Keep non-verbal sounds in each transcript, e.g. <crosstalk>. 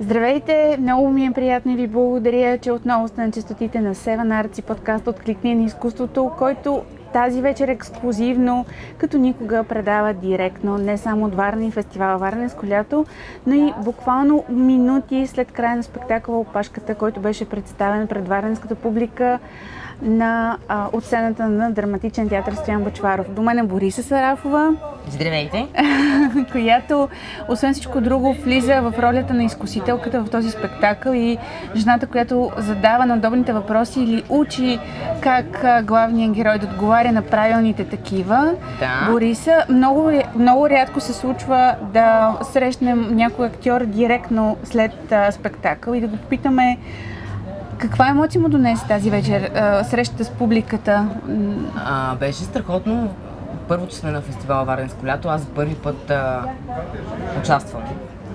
Здравейте! Много ми е приятно и ви благодаря, че отново сте на частотите на Seven Arts и подкаст Откликни на изкуството, който тази вечер ексклюзивно, като никога предава директно не само от Варна и фестивала Варненско лято, но и буквално минути след края на спектакъла Опашката, който беше представен пред варненската публика на, а, от сцената на драматичен театър Стоян Бачваров. До мен е Бориса Сарафова. Здравейте! <laughs> която, освен всичко друго, влиза в ролята на изкусителката в този спектакъл и жената, която задава на удобните въпроси или учи как главният герой да отговаря на правилните такива. Да. Бориса, много, много рядко се случва да срещнем някой актьор директно след а, спектакъл и да го попитаме каква емоция му донесе тази вечер, срещата с публиката? А, беше страхотно. Първо, че сме на фестивал Варненско лято, аз за първи път а, участвам.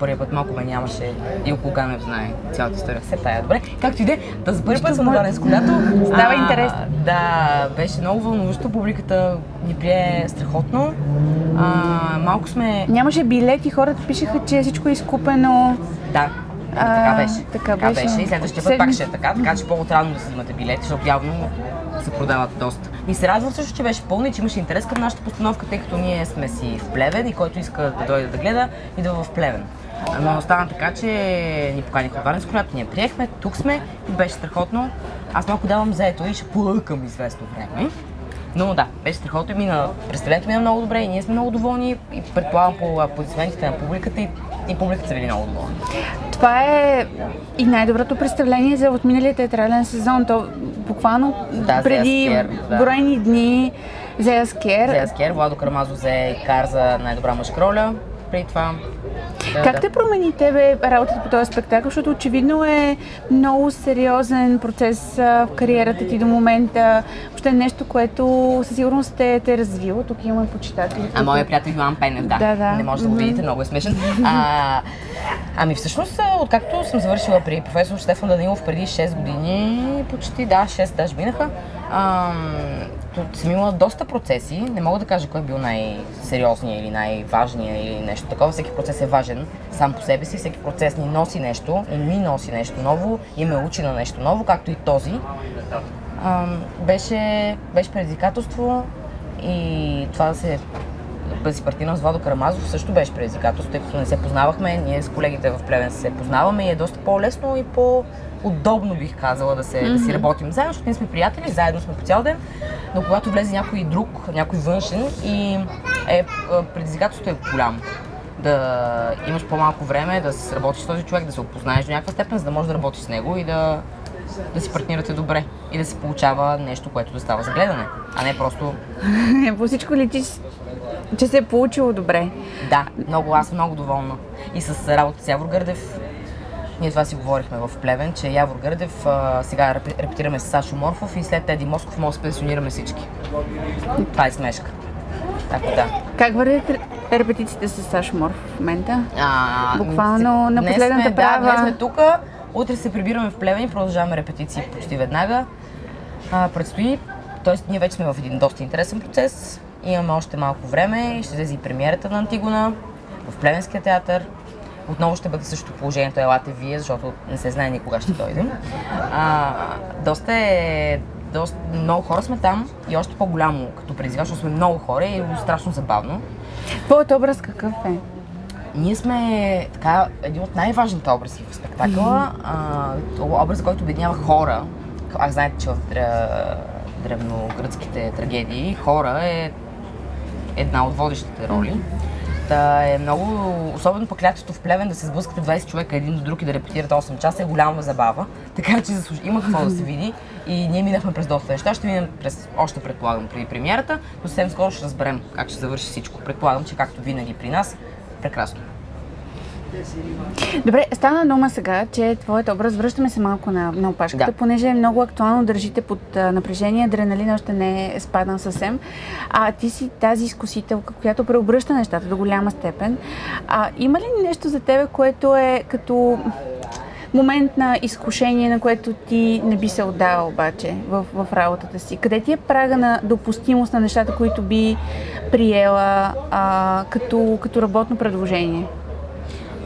Първият път малко ме нямаше. Илко Ганев знае цялата история. Все тая, добре. Както и де, да за първи път съм на Варненско лято. Става интересно. Да, беше много вълнуващо. Публиката ни прие страхотно. А, малко сме... Нямаше билети, хората пишеха, че всичко е изкупено. Да, а, така беше. Така, така беше. беше. И следващия път пак ще е така, така че по-отрано да си взимате билети, защото явно се продават доста. И се радвам също, че беше пълно и че имаше интерес към нашата постановка, тъй като ние сме си в Плевен и който иска да дойде да гледа, идва в Плевен. Но стана така, че ни поканиха от Варненско лято, ние приехме, тук сме и беше страхотно. Аз малко давам заето и ще плъкам известно време. Но да, беше страхотно и мина. Представлението мина много добре и ние сме много доволни и предполагам по аплодисментите на публиката и, и публиката били много доволни. Това е и най-доброто представление за отминалия театрален сезон. То буквално Да, преди Зея Скер, да. броени дни Зея Скер. Зея Скер, Владо Карамазов взе кар за най-добра мъжка роля. Преди това. Да, Как да. те промени тебе работата по този спектакъл, защото очевидно е много сериозен процес в кариерата ти до момента. Въобще е нещо, което със сигурност те, те е развило. Тук имаме почитатели. А моят приятел Йоан Пенев, да. Да, да. Не може да го видите, много е смешен. А, ами всъщност, откакто съм завършила при професор Штефан Данилов преди 6 години, почти, да, 6 даже минаха, ам, съм имала доста процеси. Не мога да кажа кой е бил най-сериозният или най-важният или нещо такова. Всеки процес е важен сам по себе си, всеки процес ни носи нещо ми носи нещо ново и ме учи на нещо ново, както и този. Ам, беше, беше предизвикателство и това да се си партнирам с Владо Карамазов също беше предизвикателство, тъй като не се познавахме. Ние с колегите в Плевен се познаваме и е доста по-лесно и по-удобно бих казала да, се, да си работим заедно, защото ние сме приятели, заедно сме по цял ден, но когато влезе някой друг, някой външен и е, а, предизвикателството е голямо. Да имаш по-малко време, да се работиш с този човек, да се опознаеш до някаква степен, за да можеш да работиш с него и да, да си партнирате добре и да се получава нещо, което да става за гледане, а не просто <laughs> По всичко личи, че се е получило добре. Да, много, аз съм много доволна. И с работа с Явор Гърдев, ние това си говорихме в Плевен, че Явор Гърдев, а, сега репе- репетираме с Сашо Морфов и след Еди Москов може да пенсионираме всички. Това е смешка. Така да. Как вървят ре- репетициите с Сашо Мор в момента? А, Буквално на днес последната сме, права. Да, днес сме тук, утре се прибираме в Плевен и продължаваме репетиции почти веднага. А, предстои, т.е. ние вече сме в един доста интересен процес. Имаме още малко време и ще излезе и премиерата на Антигона в Плевенския театър. Отново ще бъде същото положението, елате вие, защото не се знае никога ще дойдем. А, доста е доста, много хора сме там и още по-голямо като предизвикателство, защото сме много хора и е страшно забавно. Твоят образ какъв е? Ние сме така, един от най-важните образи в спектакъла. А, образ, който обединява хора. Аз знаете, че в дре- древногръцките трагедии хора е една от водещите роли. Та е много, особено пък лятото в Плевен да се сблъскате 20 човека един до друг и да репетирате 8 часа е голяма забава. <laughs> Така че заслуж... има какво да се види и ние минахме през доста неща. Ще минем през, още предполагам, преди премиерата, но съвсем скоро ще разберем как ще завърши всичко. Предполагам, че както винаги при нас, прекрасно. Добре, стана дума сега, че твоят образ, връщаме се малко на, на опашката, Да. понеже е много актуално, държите под а, напрежение, адреналин още не е спадан съвсем. А ти си тази изкусителка, която преобръща нещата до голяма степен. А, има ли нещо за тебе, което е като момент на изкушение, на което ти не би се отдал обаче в, в работата си? Къде ти е прага на допустимост на нещата, които би приела а, като, като работно предложение?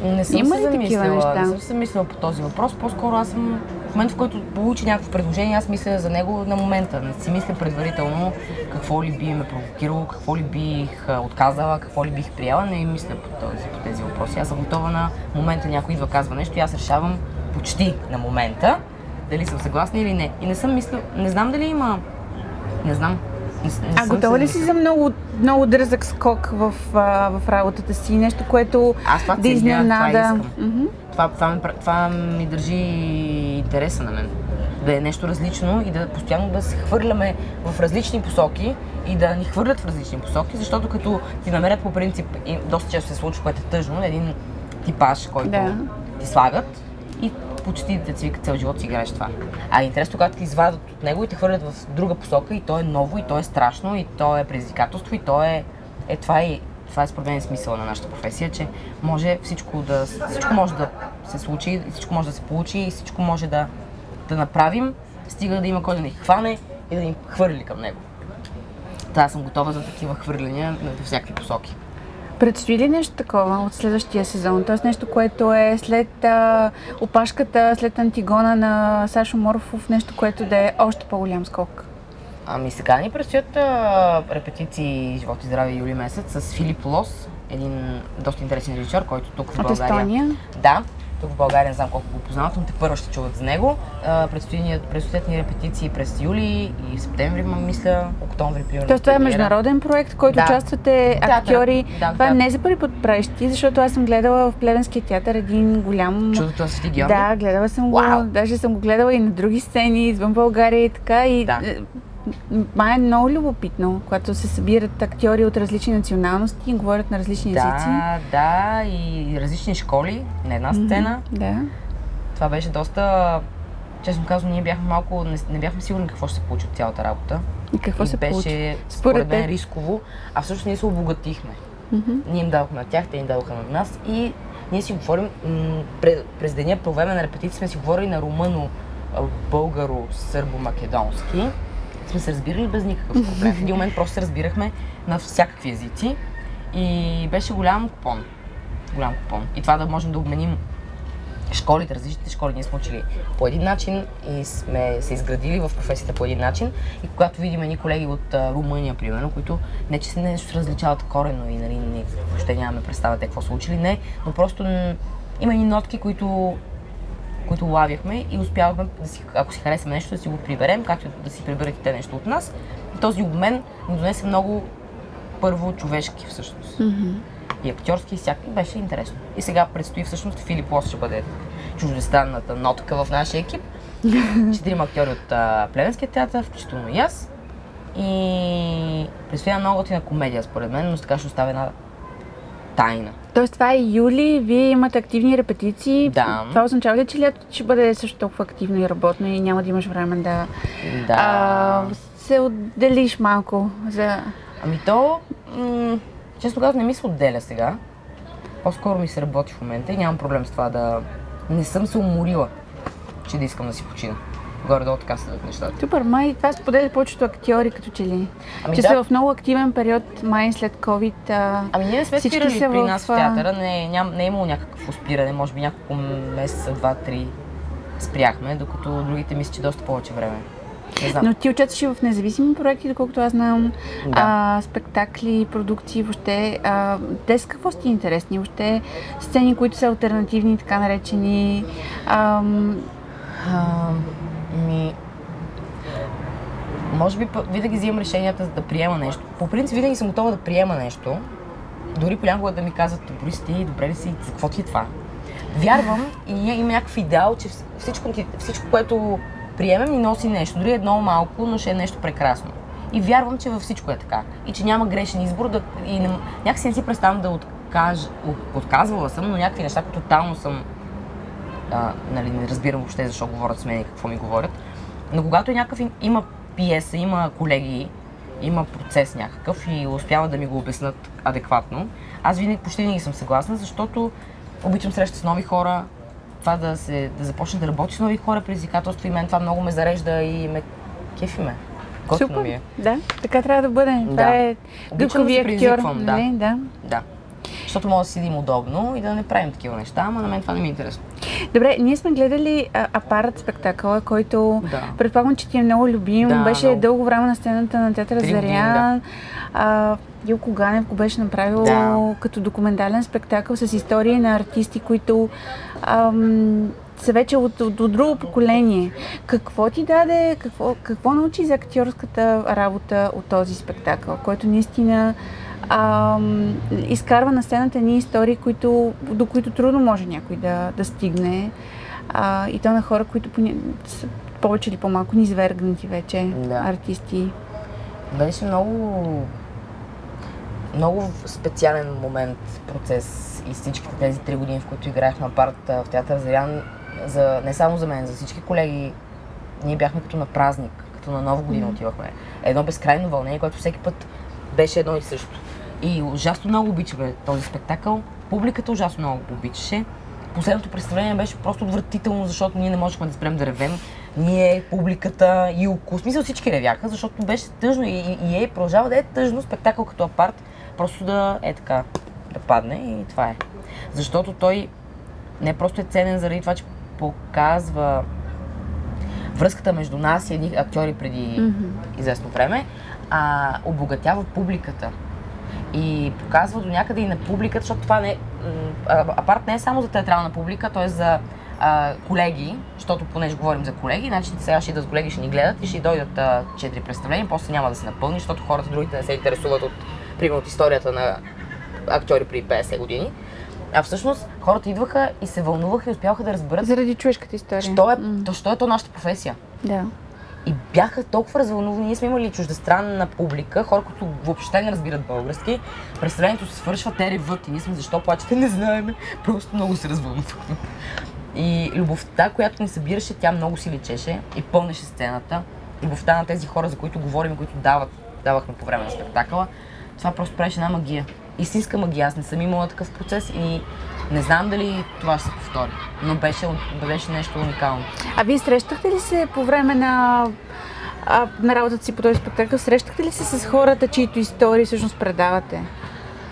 Не съм Има се ли такива неща? не съм се замислила по този въпрос. По-скоро аз съм в момента, в който получи някакво предложение, аз мисля за него на момента. Не си мисля предварително какво ли би ме провокирало, какво ли бих отказала, какво ли бих приела. Не мисля по, този, по тези въпроси. Аз съм готова на момента някой идва казва нещо и аз решавам почти на момента дали съм съгласна или не. И не съм мисля, не знам дали има, не знам. А готова ли си за много, много дързък скок в, а, в работата си? Нещо, което Аз това да целя, това изненада? искам. Това, това, ми, това ми държи интереса на мен. Да е нещо различно и да постоянно да се хвърляме в различни посоки и да ни хвърлят в различни посоки, защото като ти намерят по принцип, и доста често се случва, което е тъжно, един типаж, който Да. ти слагат и почти те цвика цял живот си играеш това. А е интересно, когато ти извадат от него и те хвърлят в друга посока и то е ново, и то е страшно, и то е предизвикателство, и то е... Е, това е, това е според мен смисъла на нашата професия, че може всичко да, всичко може да се случи, всичко може да се получи и всичко може да, да направим, стига да има кой да ни хване и да ни хвърли към него. Та аз съм готова за такива хвърляния на всякакви посоки. Предстои ли нещо такова от следващия сезон? Тоест нещо, което е след а, опашката, след Антигона на Сашо Морфов, нещо, което да е още по-голям скок? Ами сега ни предстоят а, репетиции Живот и здраве юли месец с Филип Лос, един доста интересен режисьор, който тук в От България... Естония? Да, тук в България не знам колко го познават, но те първо ще чуват за него. Предстоят ни репетиции през юли и септември, мисля, октомври, примерно. Тоест това е международен проект, който Да. участвате актьори. Да, това да. не е за първи път правиш ти, защото аз съм гледала в Плевенския театър един голям... Чудото на Свети Георги? Да, гледала съм го. Вау! Даже съм го гледала и на други сцени, извън България и така. И Да. Е, ма е много любопитно, когато се събират актьори от различни националности и говорят на различни езици. Да, да, и различни школи на една сцена. Да. Това беше доста... Честно казвам, ние бяхме малко... Не, не бяхме сигурни какво ще се получи от цялата работа. И какво и се беше, получи? според мен, рисково. А всъщност ние се обогатихме. Мгм. Ние им дадохме на тях, те им дадоха на нас и ние си говорим м, през, през деня по време на репетиции сме си говорили на румъно, българо, сърбо-македонски. Сме се разбирали без никакъв проблем. В един момент просто се разбирахме на всякакви езици и беше голям купон. Голям купон. И това да можем да обменим школите, различните школи, ние сме учили по един начин и сме се изградили в професията по един начин. И когато видим едни колеги от Румъния, примерно, които не че се нещо се различават корено и нали, въобще нямаме представа те какво са учили, не, но просто м, има и нотки, които които лавяхме и успявахме, да си, ако си харесаме нещо, да си го приберем, както да си приберете те нещо от нас. И този обмен ни донесе много първо човешки всъщност и актьорски, и всякакви, беше интересно. И сега предстои всъщност Филип Лос ще бъде чуждестранната нотка в нашия екип. <laughs> Четирима актьори от а, Плевенския театър, включително и аз. И предстои много готина комедия, според мен, но така ще оставя една тайна. Тоест това е юли, вие имате активни репетиции. Да. Това означава ли, че лятото ще бъде също толкова активно и работно и няма да имаш време да Да. а, се отделиш малко за... Ами то, м- често казвам, не ми се отделя сега. По-скоро ми се работи в момента и нямам проблем с това да... Не съм се уморила, че да искам да си почина. Горе-долу така седат нещата. Супер, май това споделят повечето актьори като че ли. Ами че да. са в много активен период, май след COVID. А... Ами ние не сме спирали при в, нас в театъра, не, ням, не е имало някакво спиране, може би няколко месеца, два-три спряхме, докато другите мисля, че доста повече време. Но ти участваш и в независими проекти, доколкото аз знам, Да. а, спектакли, продукции, въобще. А, те с какво сте интересни? Въобще сцени, които са альтернативни, така наречени. Ам, А, ми... Може би винаги взимам решенията за да приема нещо. По принцип винаги съм готова да приема нещо. Дори понякога да ми казват, добре си добре ли си, за какво ти е това? Вярвам и ние има някакъв идеал, че вс- всичко, всичко, което приемем, ни носи нещо. Дори едно малко, но ще е нещо прекрасно. И вярвам, че във всичко е така. И че няма грешен избор. Да, и не, някакси не си представям да откаж, от- отказвала съм, но някакви неща, които тотално съм а, нали, не разбирам въобще защо говорят с мен и какво ми говорят. Но когато е някакъв, има пиеса, има колеги, има процес някакъв и успяват да ми го обяснат адекватно, аз винаги, почти винаги съм съгласна, защото обичам среща с нови хора, това да, се, да започна да работя с нови хора, предизвикателство и мен това много ме зарежда и ме кефи ме. Готино ми е. Да, така трябва да бъде. Това Да. е Обичам да гъвкави се актьор. да. нали? да. Да. Защото може да седим удобно и да не правим такива неща, ама на мен това не ми е интересно. Добре, ние сме гледали а, апарат спектакъла, който Да. предполагам, че ти е много любим. Да, беше много. дълго време на сцената на театъра Зарян. А, Илко Ганев го беше направил Да. като документален спектакъл с истории на артисти, които ам, са вече от, от, от друго поколение. Какво ти даде, какво, какво научи за актьорската работа от този спектакъл, който наистина ам, изкарва на сцената ни истории, които, до които трудно може някой да, да стигне. А, и то на хора, които поня... са повече или по-малко низвергнати вече Да. артисти. Беше много много специален момент, процес и всичките тези три години, в които играехме апарт в театър Зарян, за, не само за мен, за всички колеги, ние бяхме като на празник, като на нова година отивахме. Едно безкрайно вълнение, което всеки път беше едно и също. И ужасно много обичаме този спектакъл. Публиката ужасно много го обичаше. Последното представление беше просто отвратително, защото ние не можехме да спрем да ревем. Ние, публиката, Илко, в смисъл всички ревяха, защото беше тъжно и, и, и е, продължава да е тъжно спектакъл като апарт, просто да е така, да падне и това е. Защото той не просто е ценен заради това, че показва връзката между нас и едни актьори преди известно време, а обогатява публиката. И показва до някъде и на публиката, защото това не е, апарт не е само за театрална публика, т.е. за а, колеги, защото понеже говорим за колеги, значи сега ще идват колеги, ще ни гледат и ще дойдат а, четири представления, после няма да се напълни, защото хората другите не се интересуват от, примерно, от историята на актьори преди 50 години. А всъщност хората идваха и се вълнуваха и успяваха да разберат, Заради човешката история. що е, М, то, що е то нашата професия. Да. И бяха толкова развълнувани. Ние сме имали чуждестранна публика, хора, които въобще не разбират български. Представлението се свършва, те реват и ние сме защо плачете, не знаем. Просто много се развълнувахме. И любовта, която ни събираше, тя много си личеше и пълнеше сцената. Любовта на тези хора, за които говорим и които дават, давахме по време на спектакъла, това просто правеше една магия. Истинска магия. Аз не съм имала такъв процес и не знам дали това ще се повтори. Но беше, беше нещо уникално. А вие срещахте ли се по време на, а, на работата си по този спектакъл? Срещахте ли се с хората, чието истории всъщност предавате?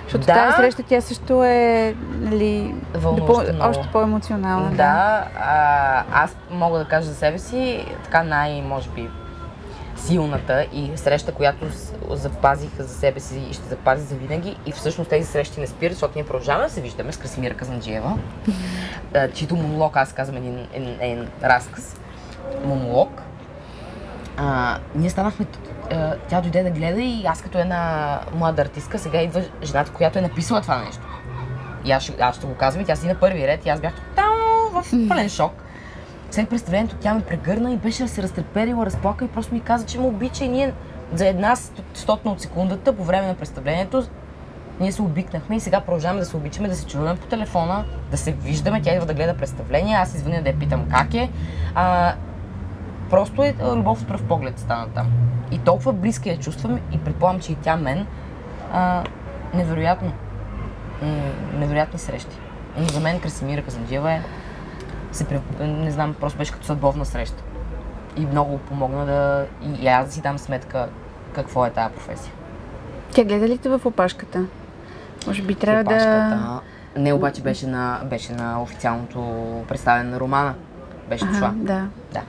Защото Да. тази среща тя също е нали, допъл- още по-емоционална. Да, а, аз мога да кажа за себе си, така най, може би, силната и среща, която запазих за себе си и ще запази за винаги. И всъщност тези срещи не спират, защото ние продължаваме да се виждаме с Красимира Казанджиева, <laughs> чийто монолог, аз казвам един, един, един разказ, монолог. А, ние станахме, а, тя дойде да гледа и аз като една млада артистка, сега идва жената, която е написала това нещо. И аз аз ще го казвам и тя си на първи ред и аз бях тотално в пълен шок. След представлението тя ме прегърна и беше да се разтреперила, разплака и просто ми каза, че ме обича и ние за една сто- стотна от секундата по време на представлението ние се обикнахме и сега продължаваме да се обичаме, да се чуваме по телефона, да се виждаме, тя идва да гледа представление, аз извъня да я питам как е. А, просто е любов от пръв поглед стана там. И толкова близка я чувствам и предполагам, че и тя мен. А, невероятно. М, невероятни срещи. Но за мен Красимира Казанджиева е, се, не знам, просто беше като съдбовна среща. И много помогна да, и, и аз да си дам сметка какво е тази професия. Тя гледа ли те в опашката? Може би трябва да... Опашката. Не, обаче беше на, беше на официалното представяне на романа. Беше дошла. да. Да.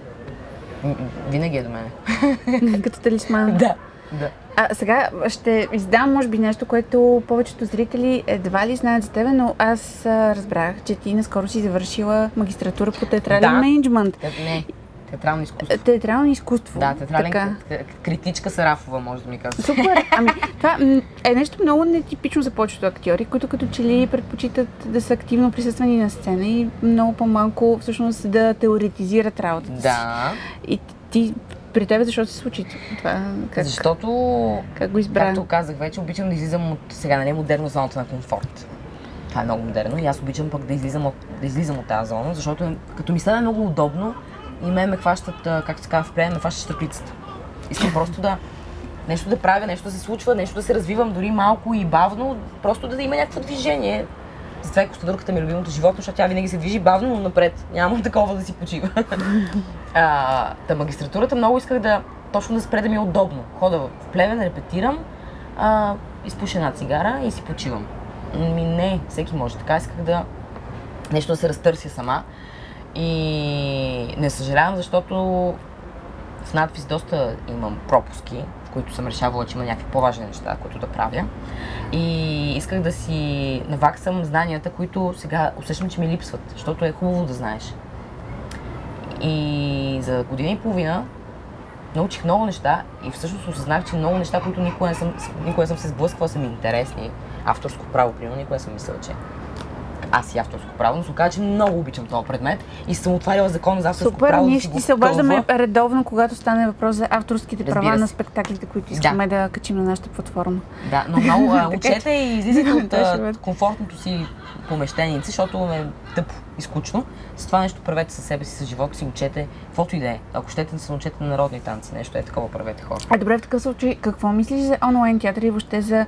Винаги е до мене. <laughs> Като талисман. да. Да. А сега ще издам, може би, нещо, което повечето зрители едва ли знаят за тебе, но аз а, разбрах, че ти наскоро си завършила магистратура по театрален Да. менеджмент. Не, театрално изкуство. Театрално изкуство. Да, театрален Така. критичка Сарафова, може да ми казва. Супер! <laughs> Ами, това е нещо много нетипично за повечето актьори, които като че ли предпочитат да са активно присъствани на сцена и много по-малко всъщност да теоретизират работата си. Да, И ти, при тебе защо се случи това? Как, защото, как го избра? както казах вече, обичам да излизам от сега, нали, модерно зоната на комфорт. Това е много модерно и аз обичам пък да излизам от, да излизам от тази зона, защото е- като ми стане много удобно и мен ме хващат, а, как се казва в плен, ме хващат щъпицата. Искам <laughs> просто да нещо да правя, нещо да се случва, нещо да се развивам дори малко и бавно, просто да има някакво движение. Затова и костадурката ми е любимото животно, защото тя винаги се движи бавно, но напред. Няма такова да си почива. <laughs> а, та магистратурата много исках да точно да спре да ми е удобно. Хода в плевен, репетирам, а, изпуша една цигара и си почивам. Ми не, всеки може. Така исках да нещо да се разтърся сама. И не съжалявам, защото в надпис доста имам пропуски, в които съм решавала, че има някакви по-важни неща, които да правя. И исках да си наваксам знанията, които сега усещам, че ми липсват, защото е хубаво да знаеш. И за година и половина научих много неща и всъщност осъзнах, че много неща, които никога не съм, никога не съм се сблъсквала, са ми интересни. Авторско право, примерно, никога не съм мислила, че аз и авторско право, но се оказа, че много обичам този предмет и съм отваряла закон за авторско Супер, право. ние да си ще се обаждаме редовно, когато стане въпрос за авторските Разбира права на се. спектаклите, които искаме да, качим на нашата платформа. Да, но много <laughs> учете и излизайте <laughs> от Да, комфортното си помещение, защото е тъпо и скучно. С това нещо правете със себе си, с живота си, учете, каквото и да е. Ако щете да се научете на народни танци, нещо е такова, правете хора. А добре, в такъв случай, какво мислиш за онлайн театър и въобще за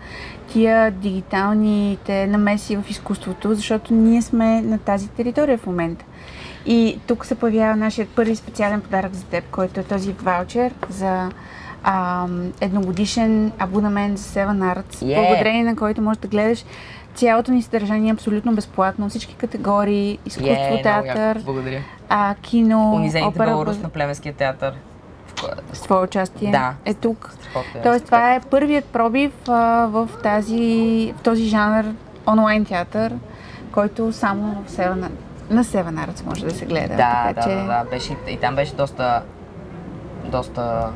тия дигиталните намеси в изкуството, защото ние сме на тази територия в момента. И тук се появява нашият първи специален подарък за теб, който е този ваучер за ам, едногодишен абонамент за Seven Arts, Yeah. благодарение на който можеш да гледаш цялото ни съдържание абсолютно безплатно, всички категории, изкуство, Е, много яко. театър, Благодаря. а, кино, Унизените опера, беларус на племенския театър. с твое участие Да. е тук. Страхотен Тоест, това е първият пробив а, в, тази, в този жанр онлайн театър, който само в Seven, на Seven Arts може да се гледа. Да, така да, че да, да, беше, и там беше доста, доста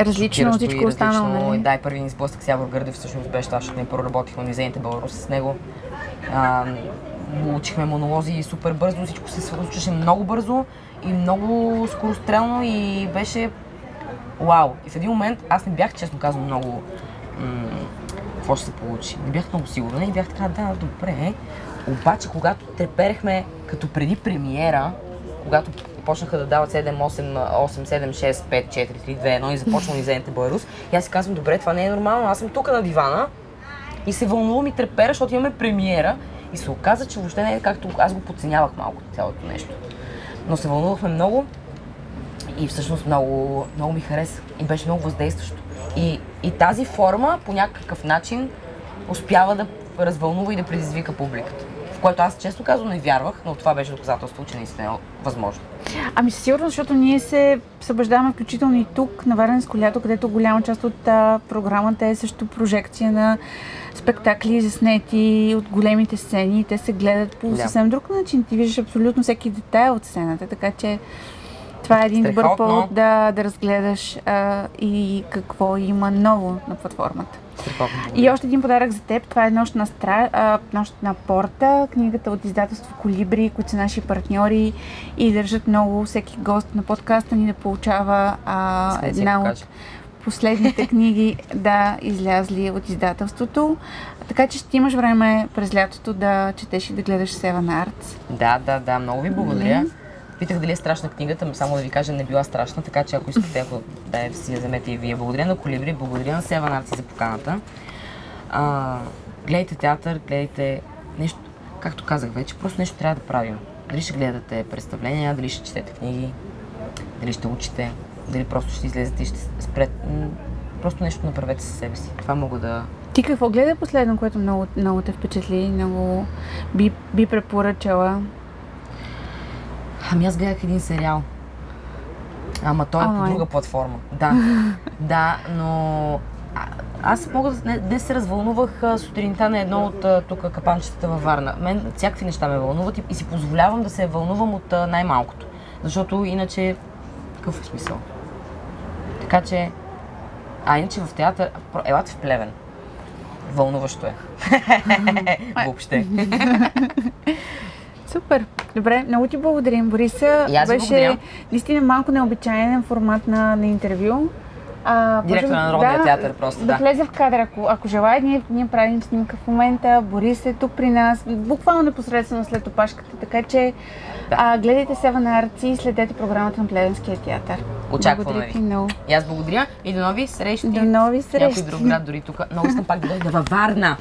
различно от всичко останало. различно. Нали? Да, и първи ни сблъсък с Явор Гърдев всъщност беше това, защото ние първо работихме на Низените Беларуси с него. А, учихме монолози супер бързо, всичко се случваше много бързо и много скорострелно и беше вау. И в един момент аз не бях, честно казвам, много какво ще се получи. Не бях много сигурна и бях така, да, добре. Обаче, когато треперехме като преди премиера, когато почнаха да дават 7, 8, 8, 7, 6, 5, 4, 3, 2, 1 и започна Низените Беларус, и аз си казвам, добре, това не е нормално, аз съм тук на дивана и се вълнувам и трепера, защото имаме премиера и се оказа, че въобще не е както аз го подценявах малко цялото нещо. Но се вълнувахме много и всъщност много, много ми хареса и беше много въздействащо. И, и тази форма по някакъв начин успява да развълнува и да предизвика публиката. Което аз често казвам не вярвах, но това беше доказателство, че наистина е възможно. Ами със сигурност, защото ние се събуждаваме включително и тук на Варенско лято, където голяма част от а, програмата е също прожекция на спектакли заснети от големите сцени. Те се гледат по Да. съвсем друг начин. Ти виждаш абсолютно всеки детайл от сцената, така че това е един добър Страхотно. повод да, да разгледаш а, и какво има ново на платформата. Страхотно. И още един подарък за теб. Това е Нощ на, стра... а, Нощ на порта, книгата от издателство Колибри, които са наши партньори и държат много всеки гост на подкаста ни да получава а, една от последните <laughs> книги да излязли от издателството. Така че ще имаш време през лятото да четеш и да гледаш Seven Arts. Да, да, да, много ви благодаря. Питах дали е страшна книгата, но само да ви кажа, не била страшна, така че ако искате, ако да я си я вземете и вие. Благодаря на Колибри, благодаря на Сева Нарци за поканата. А, гледайте театър, гледайте нещо, както казах вече, просто нещо трябва да правим. Дали ще гледате представления, дали ще четете книги, дали ще учите, дали просто ще излезете и ще спрете. Просто нещо направете със себе си. Това мога да... Ти какво гледа последно, което много, много те впечатли, много би, би препоръчала? Ами аз гледах един сериал. Ама той е по Онлайн. друга платформа. Да. <laughs> да, но а, аз мога да не, днес се развълнувах а, сутринта на едно от а, тук капанчетата във Варна. Мен всякакви неща ме вълнуват и, и си позволявам да се вълнувам от най-малкото. Защото иначе какъв е смисъл? Така че, а иначе в театър, елате в Плевен. Вълнуващо е. <laughs> Въобще. <laughs> Супер. Добре, много ти благодарим, Бориса. И аз Беше благодаря. наистина малко необичайен формат на, на интервю. А, Директор може би- на Народния театър просто, да. да. влезе в кадър, ако, ако желая. Ние, ние правим снимка в момента. Борис е тук при нас, буквално непосредствено след опашката. Така че Да. а, гледайте Seven Arts и следете програмата на Плевенския театър. Очакваме Благодаря ви. ти много. И аз благодаря и до нови срещи. До нови В някой срещи. друг град дори тук. Много искам пак да дойда във Варна.